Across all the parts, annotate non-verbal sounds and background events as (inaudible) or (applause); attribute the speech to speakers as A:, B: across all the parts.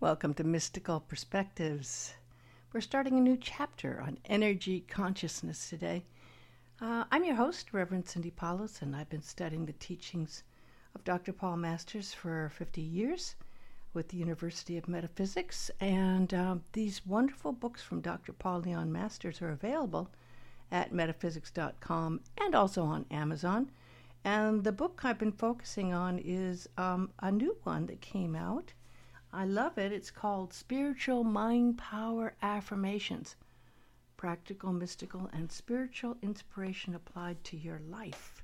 A: Welcome to Mystical Perspectives. We're starting a new chapter on energy consciousness today. Uh, I'm your host, Reverend Cindy Paulus, and I've been studying the teachings of Dr. Paul Masters for 50 years with the University of Metaphysics. And um, these wonderful books from Dr. Paul Leon Masters are available at metaphysics.com and also on Amazon. And the book I've been focusing on is um, a new one that came out. I love it. It's called Spiritual Mind Power Affirmations Practical, Mystical, and Spiritual Inspiration Applied to Your Life.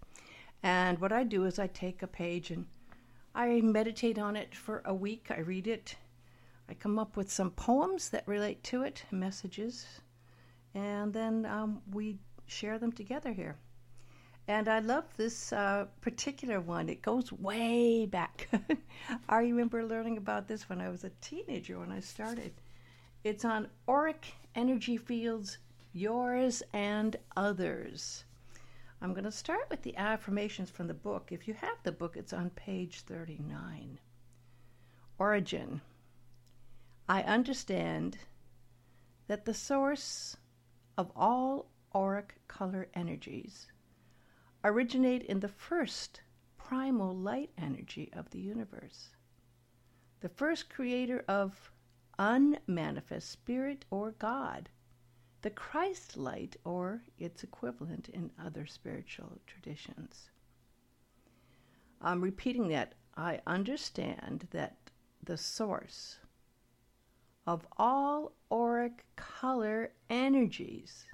A: And what I do is I take a page and I meditate on it for a week. I read it. I come up with some poems that relate to it, messages, and then um, we share them together here. And I love this uh, particular one. It goes way back. (laughs) I remember learning about this when I was a teenager when I started. It's on auric energy fields, yours and others. I'm going to start with the affirmations from the book. If you have the book, it's on page 39. Origin. I understand that the source of all auric color energies originate in the first primal light energy of the universe, the first creator of unmanifest spirit or God, the Christ light or its equivalent in other spiritual traditions. I'm repeating that. I understand that the source of all auric color energies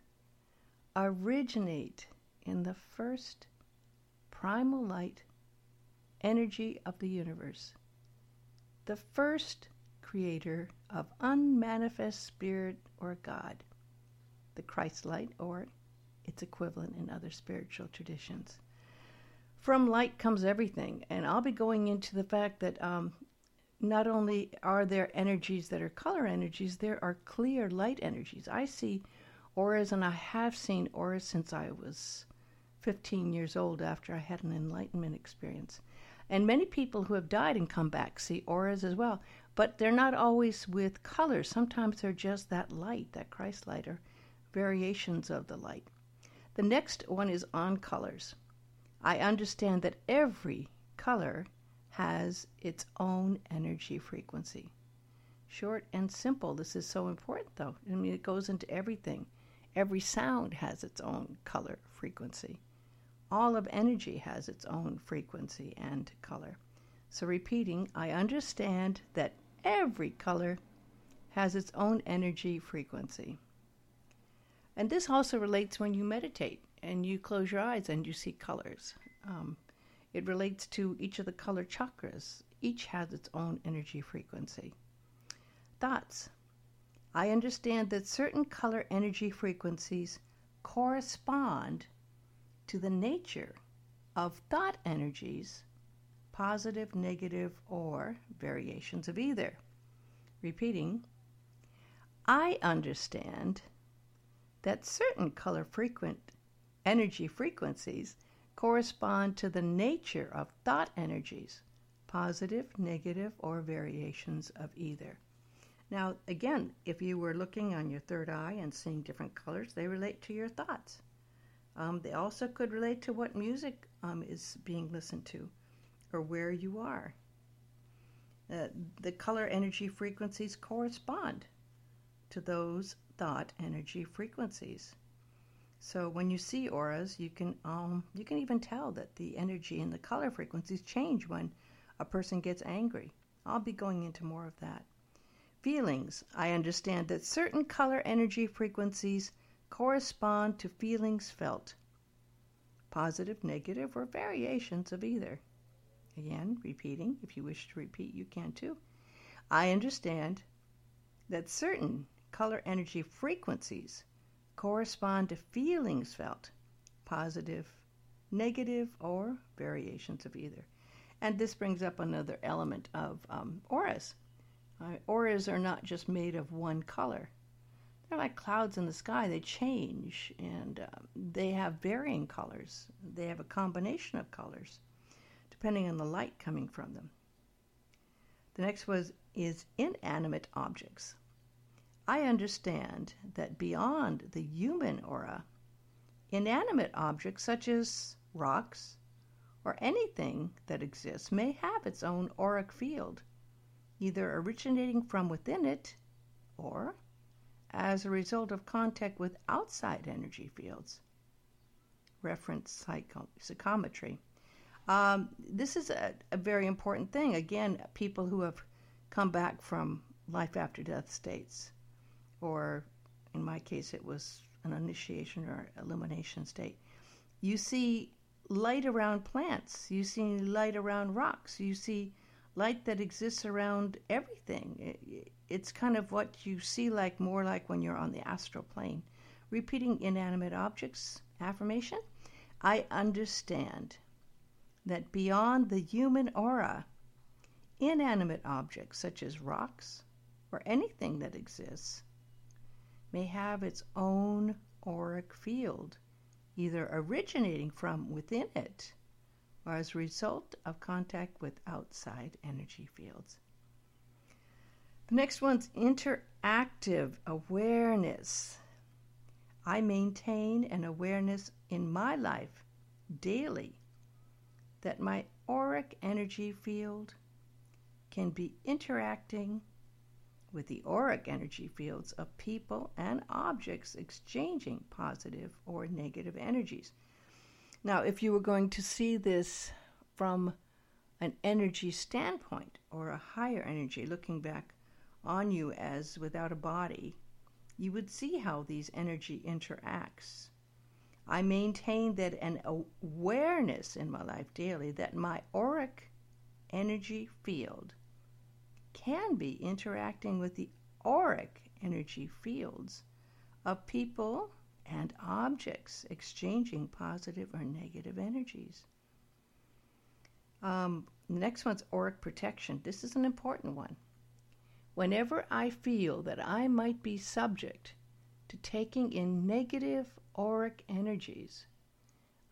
A: originate in the first primal light energy of the universe, the first creator of unmanifest spirit or God, the Christ light or its equivalent in other spiritual traditions. From light comes everything, and I'll be going into the fact that um, not only are there energies that are color energies, there are clear light energies. I see auras, and I have seen auras since I was 15 years old after I had an enlightenment experience. And many people who have died and come back see auras as well, but they're not always with colors. Sometimes they're just that light, that Christ light, or variations of the light. The next one is on colors. I understand that every color has its own energy frequency. Short and simple. This is so important, though. I mean, it goes into everything. Every sound has its own color frequency all of energy has its own frequency and color. So, repeating, I understand that every color has its own energy frequency. And this also relates when you meditate and you close your eyes and you see colors. Um, it relates to each of the color chakras, each has its own energy frequency. Thoughts. I understand that certain color energy frequencies correspond to the nature of thought energies, positive, negative, or variations of either. Repeating, I understand that certain color frequent energy frequencies correspond to the nature of thought energies, positive, negative, or variations of either. Now, again, if you were looking on your third eye and seeing different colors, they relate to your thoughts. Um, they also could relate to what music um, is being listened to or where you are. Uh, the color energy frequencies correspond to those thought energy frequencies. So when you see auras, you can um, you can even tell that the energy and the color frequencies change when a person gets angry. I'll be going into more of that. Feelings. I understand that certain color energy frequencies correspond to feelings felt, positive, negative, or variations of either. Again, repeating. If you wish to repeat, you can too. I understand that certain color energy frequencies correspond to feelings felt, positive, negative, or variations of either. And this brings up another element of um, auras. Uh, auras are not just made of one color. They're like clouds in the sky. They change and uh, they have varying colors. They have a combination of colors depending on the light coming from them. The next was is inanimate objects. I understand that beyond the human aura, inanimate objects such as rocks or anything that exists may have its own auric field, either originating from within it or as a result of contact with outside energy fields. Reference psycho- psychometry. Um, this is a, a, very important thing. Again, people who have come back from life after death states, or in my case, it was an initiation or illumination state. You see light around plants, you see light around rocks, you see light that exists around everything. It's kind of what you see like more like when you're on the astral plane. Repeating inanimate objects affirmation. I understand that beyond the human aura, inanimate objects such as rocks or anything that exists may have its own auric field, either originating from within it or as a result of contact with outside energy fields. The next one's interactive awareness. I maintain an awareness in my life daily that my auric energy field can be interacting with the auric energy fields of people and objects exchanging positive or negative energies. Now, if you were going to see this from an energy standpoint or a higher energy looking back on you as without a body, you would see how these energy interacts. I maintain that an awareness in my life daily that my auric energy field can be interacting with the auric energy fields of people and objects exchanging positive or negative energies. Um, next one's auric protection. This is an important one. Whenever I feel that I might be subject to taking in negative auric energies,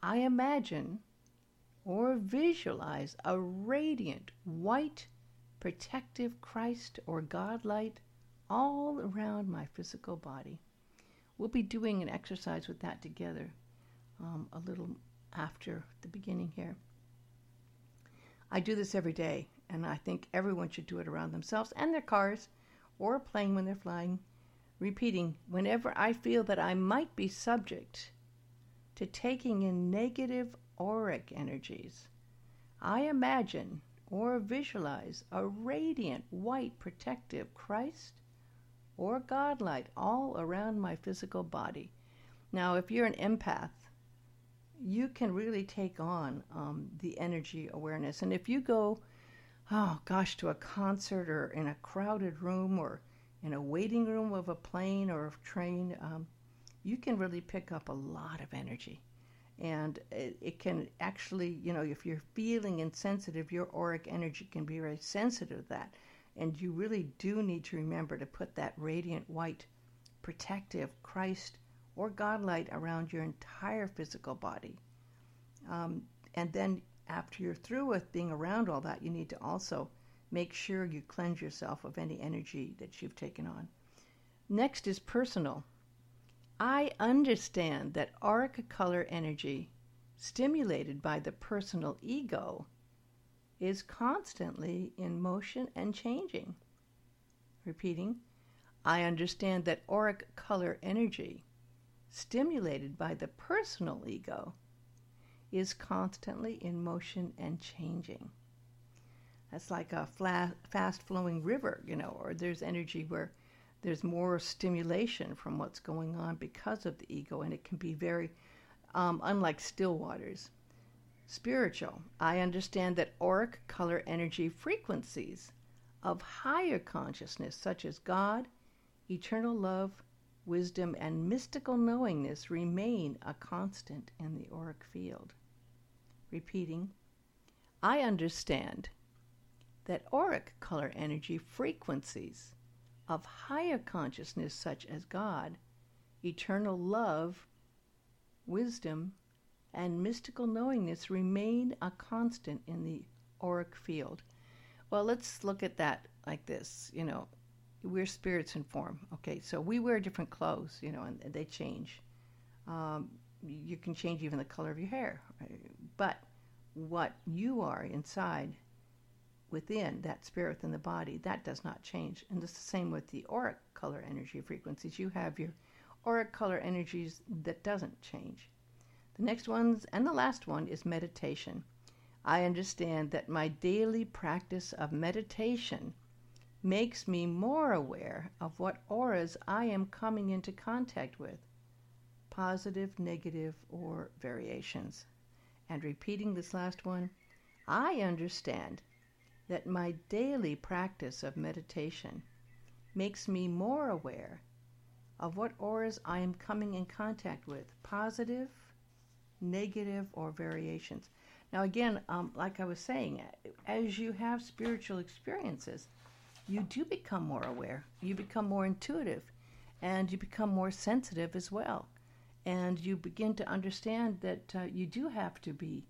A: I imagine or visualize a radiant white protective Christ or God light all around my physical body. We'll be doing an exercise with that together um, a little after the beginning here. I do this every day, and I think everyone should do it around themselves and their cars or a plane when they're flying repeating, whenever I feel that I might be subject to taking in negative auric energies, I imagine or visualize a radiant white protective Christ or God light all around my physical body. Now, if you're an empath, you can really take on um, the energy awareness. And if you go, oh gosh, to a concert or in a crowded room or in a waiting room of a plane or a train, um, you can really pick up a lot of energy. And it, it, can actually, you know, if you're feeling insensitive, your auric energy can be very sensitive to that. And you really do need to remember to put that radiant white, protective Christ or God light around your entire physical body. Um, and then after you're through with being around all that, you need to also make sure you cleanse yourself of any energy that you've taken on. Next is personal. I understand that auric color energy, stimulated by the personal ego, is constantly in motion and changing. Repeating, I understand that auric color energy, stimulated by the personal ego, is constantly in motion and changing. That's like a fast flowing river, you know, or there's energy where there's more stimulation from what's going on because of the ego, and it can be very um, unlike still waters. Spiritual. I understand that auric color energy frequencies of higher consciousness, such as God, eternal love, wisdom, and mystical knowingness, remain a constant in the auric field. Repeating, I understand that auric color energy frequencies of higher consciousness, such as God, eternal love, wisdom, and mystical knowingness, remain a constant in the auric field. Well, let's look at that like this. You know, we're spirits in form. Okay, so we wear different clothes, you know, and they change. Um, you can change even the color of your hair. But what you are inside, within that spirit within the body, that does not change. And it's the same with the auric color energy frequencies. You have your auric color energies that doesn't change. The next ones and the last one is meditation. I understand that my daily practice of meditation makes me more aware of what auras I am coming into contact with positive, negative, or variations. And repeating this last one, I understand that my daily practice of meditation makes me more aware of what auras I am coming in contact with positive, negative, or variations. Now, again, um, like I was saying, as you have spiritual experiences, you do become more aware, you become more intuitive, and you become more sensitive as well and you begin to understand that uh, you do have to be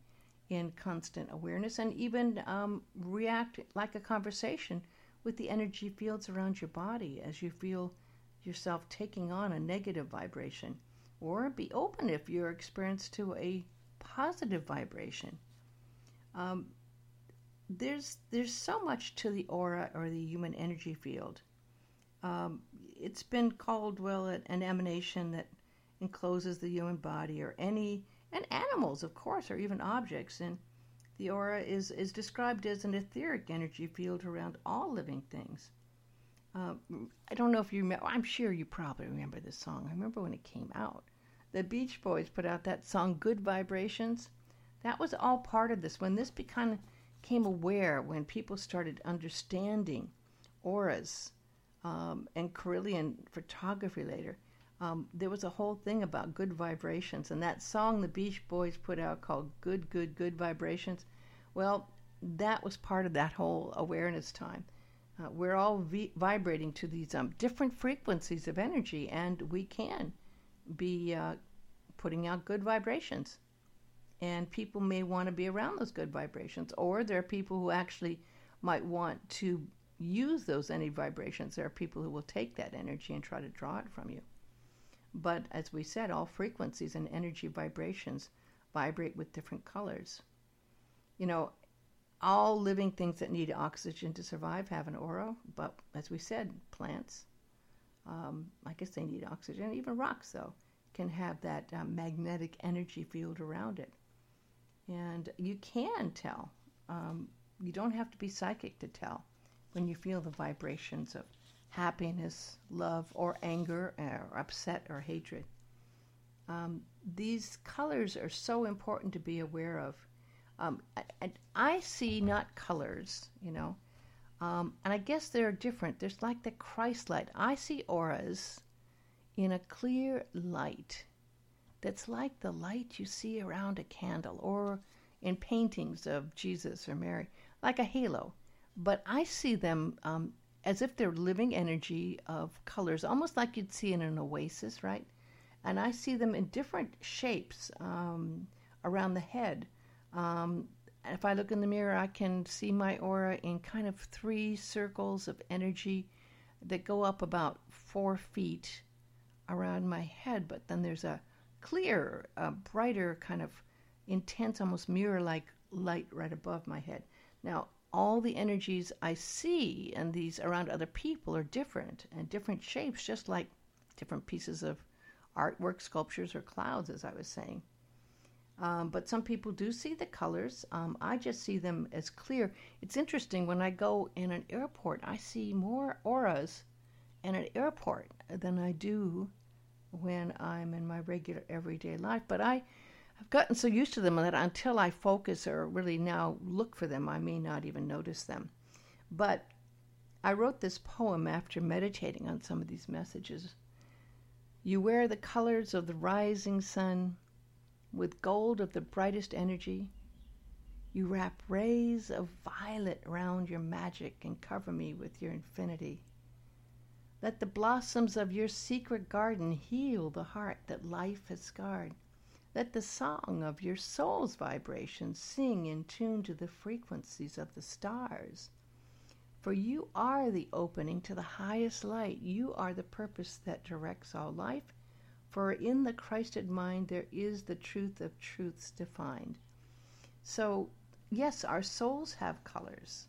A: in constant awareness and even um, react like a conversation with the energy fields around your body as you feel yourself taking on a negative vibration or be open if you're experienced to a positive vibration. Um, there's there's so much to the aura or the human energy field. Um, it's been called well an emanation that encloses the human body or any and animals of course or even objects. And the aura is, is described as an etheric energy field around all living things uh, i don't know if you remember i'm sure you probably remember this song i remember when it came out the beach boys put out that song good vibrations that was all part of this when this became came aware when people started understanding auras um, and Kirlian photography later um, there was a whole thing about good vibrations. And that song the Beach Boys put out called Good, Good, Good Vibrations, well, that was part of that whole awareness time. Uh, we're all vi- vibrating to these um, different frequencies of energy, and we can be uh, putting out good vibrations. And people may want to be around those good vibrations, or there are people who actually might want to use those energy vibrations. There are people who will take that energy and try to draw it from you. But as we said, all frequencies and energy vibrations vibrate with different colors. You know, all living things that need oxygen to survive have an aura, but as we said, plants, um, I guess they need oxygen. Even rocks, though, can have that um, magnetic energy field around it. And you can tell. Um, you don't have to be psychic to tell when you feel the vibrations of happiness, love, or anger, or upset, or hatred. Um, these colors are so important to be aware of. Um, I, I, see not colors, you know, um, and I guess they're different. There's like the Christ light. I see auras in a clear light that's like the light you see around a candle or in paintings of Jesus or Mary, like a halo. But I see them um, as if they're living energy of colors, almost like you'd see in an oasis, right? And I see them in different shapes um, around the head. Um, if I look in the mirror, I can see my aura in kind of three circles of energy that go up about four feet around my head. But then there's a clear, a brighter, kind of intense, almost mirror like light right above my head. Now, all the energies I see and these around other people are different and different shapes, just like different pieces of artwork, sculptures, or clouds, as I was saying. Um, but some people do see the colors. Um, I just see them as clear. It's interesting when I go in an airport, I see more auras in an airport than I do when I'm in my regular everyday life. But I I've gotten so used to them that until I focus or really now look for them, I may not even notice them. But I wrote this poem after meditating on some of these messages. You wear the colors of the rising sun with gold of the brightest energy. You wrap rays of violet round your magic and cover me with your infinity. Let the blossoms of your secret garden heal the heart that life has scarred. Let the song of your soul's vibrations sing in tune to the frequencies of the stars. For you are the opening to the highest light. You are the purpose that directs all life. For in the Christed mind there is the truth of truths defined. So, yes, our souls have colors.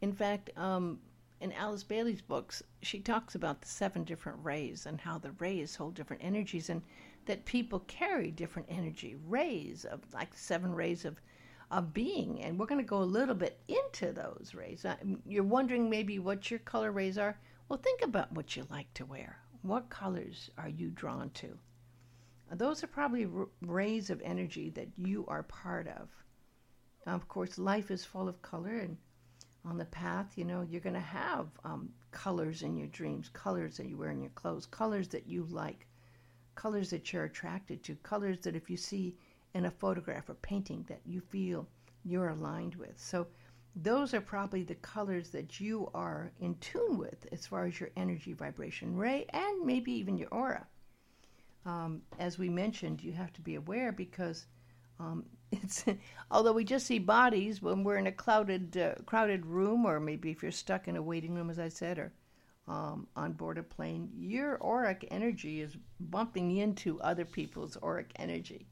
A: In fact, um, in Alice Bailey's books, she talks about the seven different rays and how the rays hold different energies and that people carry different energy, rays of like seven rays of, of being. And we're going to go a little bit into those rays. You're wondering maybe what your color rays are. Well, think about what you like to wear. What colors are you drawn to? Those are probably rays of energy that you are part of. Of course, life is full of color, and on the path, you know, you're going to have um, colors in your dreams, colors that you wear in your clothes, colors that you like, colors that you're attracted to, colors that if you see in a photograph or painting that you feel you're aligned with. So those are probably the colors that you are in tune with as far as your energy vibration ray and maybe even your aura. Um, as we mentioned, you have to be aware because um, (laughs) it's although we just see bodies when we're in a clouded, uh, crowded room, or maybe if you're stuck in a waiting room, as I said, or um, on board a plane, your auric energy is bumping into other people's auric energy,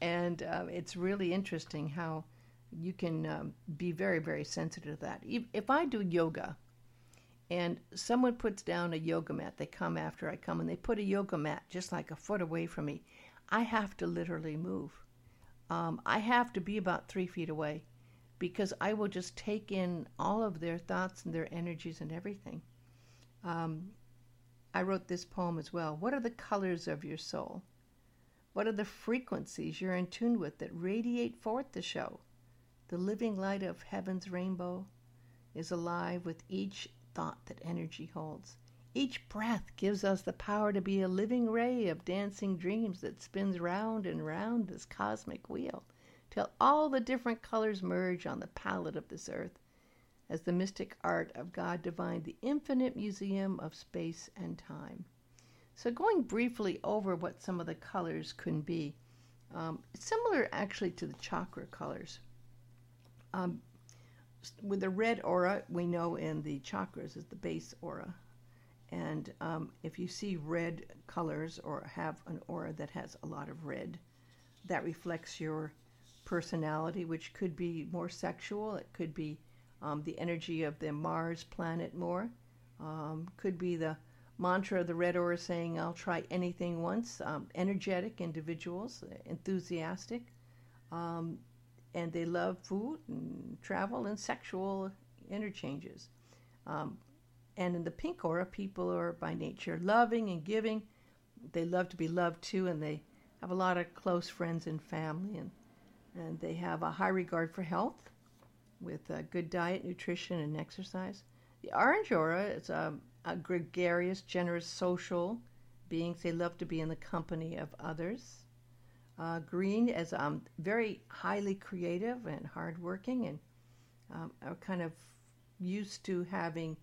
A: and uh, it's really interesting how you can um, be very, very sensitive to that. If I do yoga, and someone puts down a yoga mat, they come after I come, and they put a yoga mat just like a foot away from me. I have to literally move um, I have to be about three feet away because I will just take in all of their thoughts and their energies and everything. Um, I wrote this poem as well. What are the colors of your soul? What are the frequencies you're in tune with that radiate forth the show? The living light of heaven's rainbow is alive with each thought that energy holds. Each breath gives us the power to be a living ray of dancing dreams that spins round and round this cosmic wheel till all the different colors merge on the palette of this earth as the mystic art of God divine, the infinite museum of space and time. So, going briefly over what some of the colors can be, um, similar actually to the chakra colors. Um, with the red aura, we know in the chakras is the base aura, and um, if you see red colors or have an aura that has a lot of red, that reflects your personality, which could be more sexual. It could be um, the energy of the Mars planet more. Um, could be the mantra of the red aura saying, I'll try anything once. Um, energetic individuals, enthusiastic, um, and they love food and travel and sexual interchanges. Um, and in the pink aura, people are by nature loving and giving. They love to be loved too, and they have a lot of close friends and family, and, and they have a high regard for health with a good diet, nutrition, and exercise. The orange aura is a, a gregarious, generous, social beings. They love to be in the company of others. Uh, green is um, very highly creative and hardworking, and um, are kind of used to having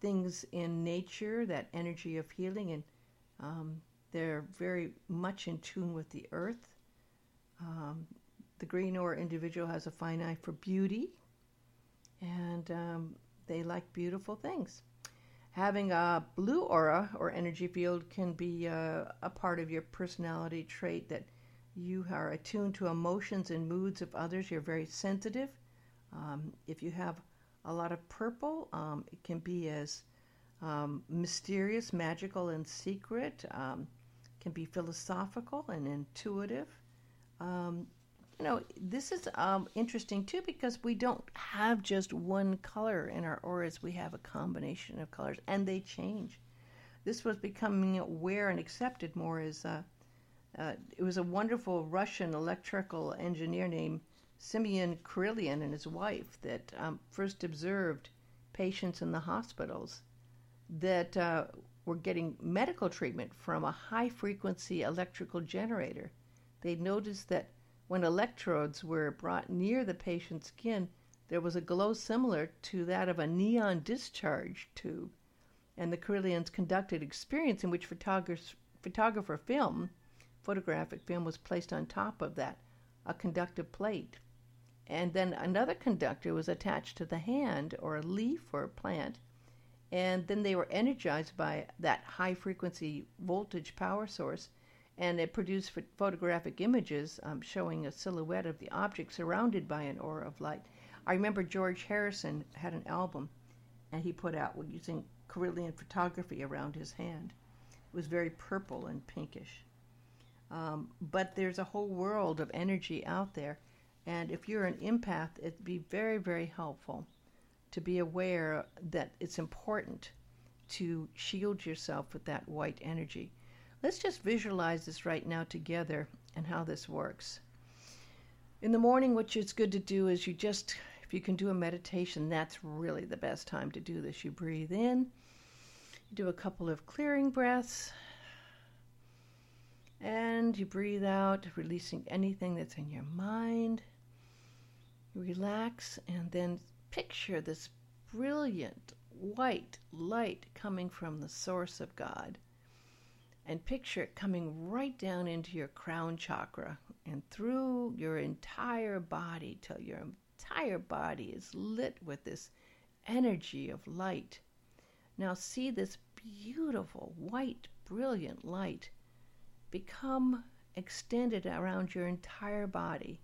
A: things in nature, that energy of healing, and um, they're very much in tune with the earth. Um, the green aura individual has a fine eye for beauty, and um, they like beautiful things. Having a blue aura or energy field can be uh, a part of your personality trait that you are attuned to emotions and moods of others. You're very sensitive. Um, if you have a lot of purple. Um, it can be as um, mysterious, magical, and secret. Um, can be philosophical and intuitive. Um, you know, this is interesting too because we don't have just one color in our auras. We have a combination of colors, and they change. This was becoming aware and accepted more as uh, uh, it was a wonderful Russian electrical engineer named Simeon Kirill and his wife that um, first observed patients in the hospitals that uh, were getting medical treatment from a high frequency electrical generator. They noticed that when electrodes were brought near the patient's skin, there was a glow similar to that of a neon discharge tube. And the Kirlians conducted experiments in which photographer film, photographic film, was placed on top of that, a conductive plate and then another conductor was attached to the hand or a leaf or a plant. And then they were energized by that high frequency voltage power source, and it produced photographic images um, showing a silhouette of the object surrounded by an aura of light. I remember George Harrison had an album, and he put out using Kirlian photography around his hand. It was very purple and pinkish. Um, but there's a whole world of energy out there. And if you're an empath, it'd be very, very helpful to be aware that it's important to shield yourself with that white energy. Let's just visualize this right now together and how this works. In the morning, what it's good to do is you just, if you can do a meditation, that's really the best time to do this. You breathe in, you do a couple of clearing breaths, and you breathe out, releasing anything that's in your mind. Relax and then picture this brilliant white light coming from the source of God. And picture it coming right down into your crown chakra and through your entire body till your entire body is lit with this energy of light. Now, see this beautiful, white, brilliant light become extended around your entire body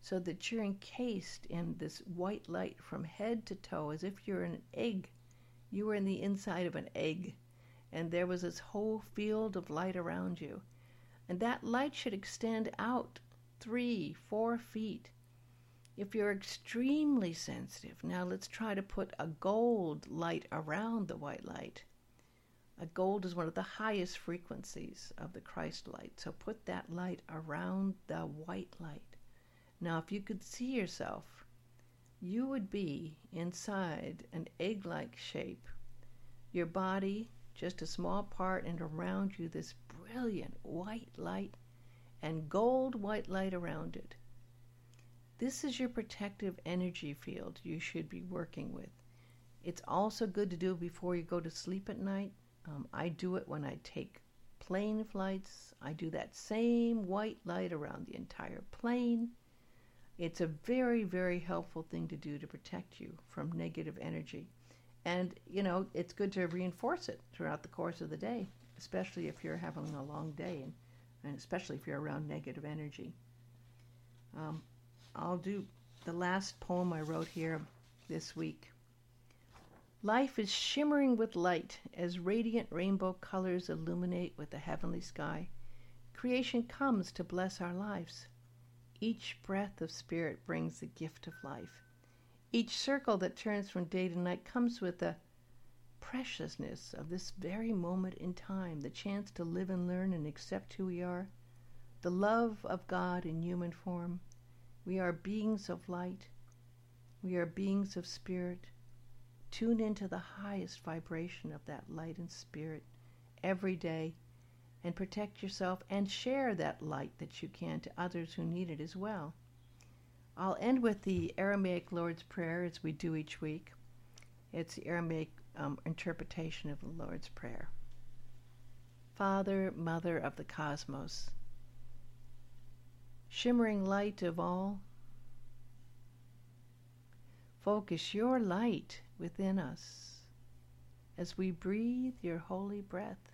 A: so that you're encased in this white light from head to toe as if you're an egg. You were in the inside of an egg, and there was this whole field of light around you. And that light should extend out three, four feet. If you're extremely sensitive, now let's try to put a gold light around the white light. Gold is one of the highest frequencies of the Christ light, so put that light around the white light. Now, if you could see yourself, you would be inside an egg like shape. Your body, just a small part, and around you, this brilliant white light and gold white light around it. This is your protective energy field you should be working with. It's also good to do before you go to sleep at night. Um, I do it when I take plane flights. I do that same white light around the entire plane. It's a very, very helpful thing to do to protect you from negative energy. And, you know, it's good to reinforce it throughout the course of the day, especially if you're having a long day and, and especially if you're around negative energy. Um, I'll do the last poem I wrote here this week. Life is shimmering with light as radiant rainbow colors illuminate with the heavenly sky. Creation comes to bless our lives. Each breath of spirit brings the gift of life. Each circle that turns from day to night comes with the preciousness of this very moment in time, the chance to live and learn and accept who we are, the love of God in human form. We are beings of light. We are beings of spirit. Tune into the highest vibration of that light and spirit every day and protect yourself and share that light that you can to others who need it as well. I'll end with the Aramaic Lord's Prayer as we do each week. It's the Aramaic um, interpretation of the Lord's Prayer. Father, Mother of the cosmos, shimmering light of all, focus your light within us as we breathe your holy breath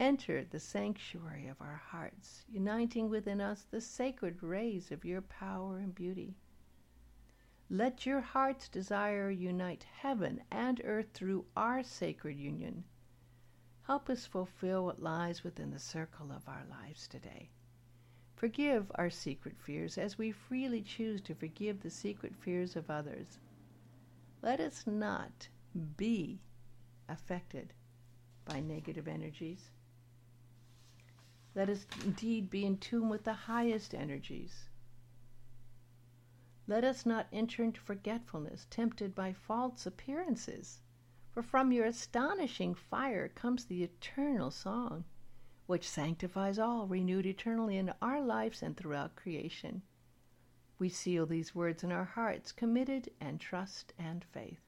A: Enter the sanctuary of our hearts, uniting within us the sacred rays of your power and beauty. Let your heart's desire unite heaven and earth through our sacred union. Help us fulfill what lies within the circle of our lives today. Forgive our secret fears as we freely choose to forgive the secret fears of others. Let us not be affected by negative energies. Let us indeed be in tune with the highest energies. Let us not enter into forgetfulness, tempted by false appearances. For from your astonishing fire comes the eternal song, which sanctifies all, renewed eternally in our lives and throughout creation. We seal these words in our hearts, committed and trust and faith.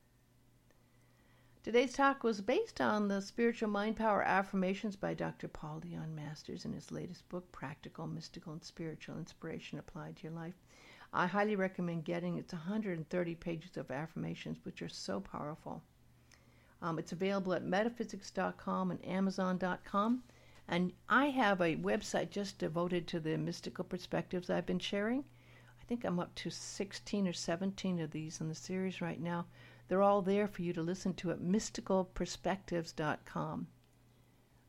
A: Today's talk was based on the Spiritual Mind Power Affirmations by Dr. Paul Leon Masters in his latest book, Practical, Mystical, and Spiritual Inspiration Applied to Your Life. I highly recommend getting it's 130 pages of affirmations, which are so powerful. Um, it's available at metaphysics.com and amazon.com. And I have a website just devoted to the mystical perspectives I've been sharing. I think I'm up to 16 or 17 of these in the series right now. They're all there for you to listen to at mysticalperspectives.com.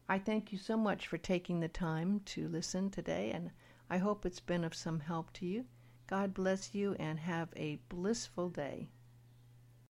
A: I thank you so much for taking the time to listen today, and I hope it's been of some help to you. God bless you and have a blissful day.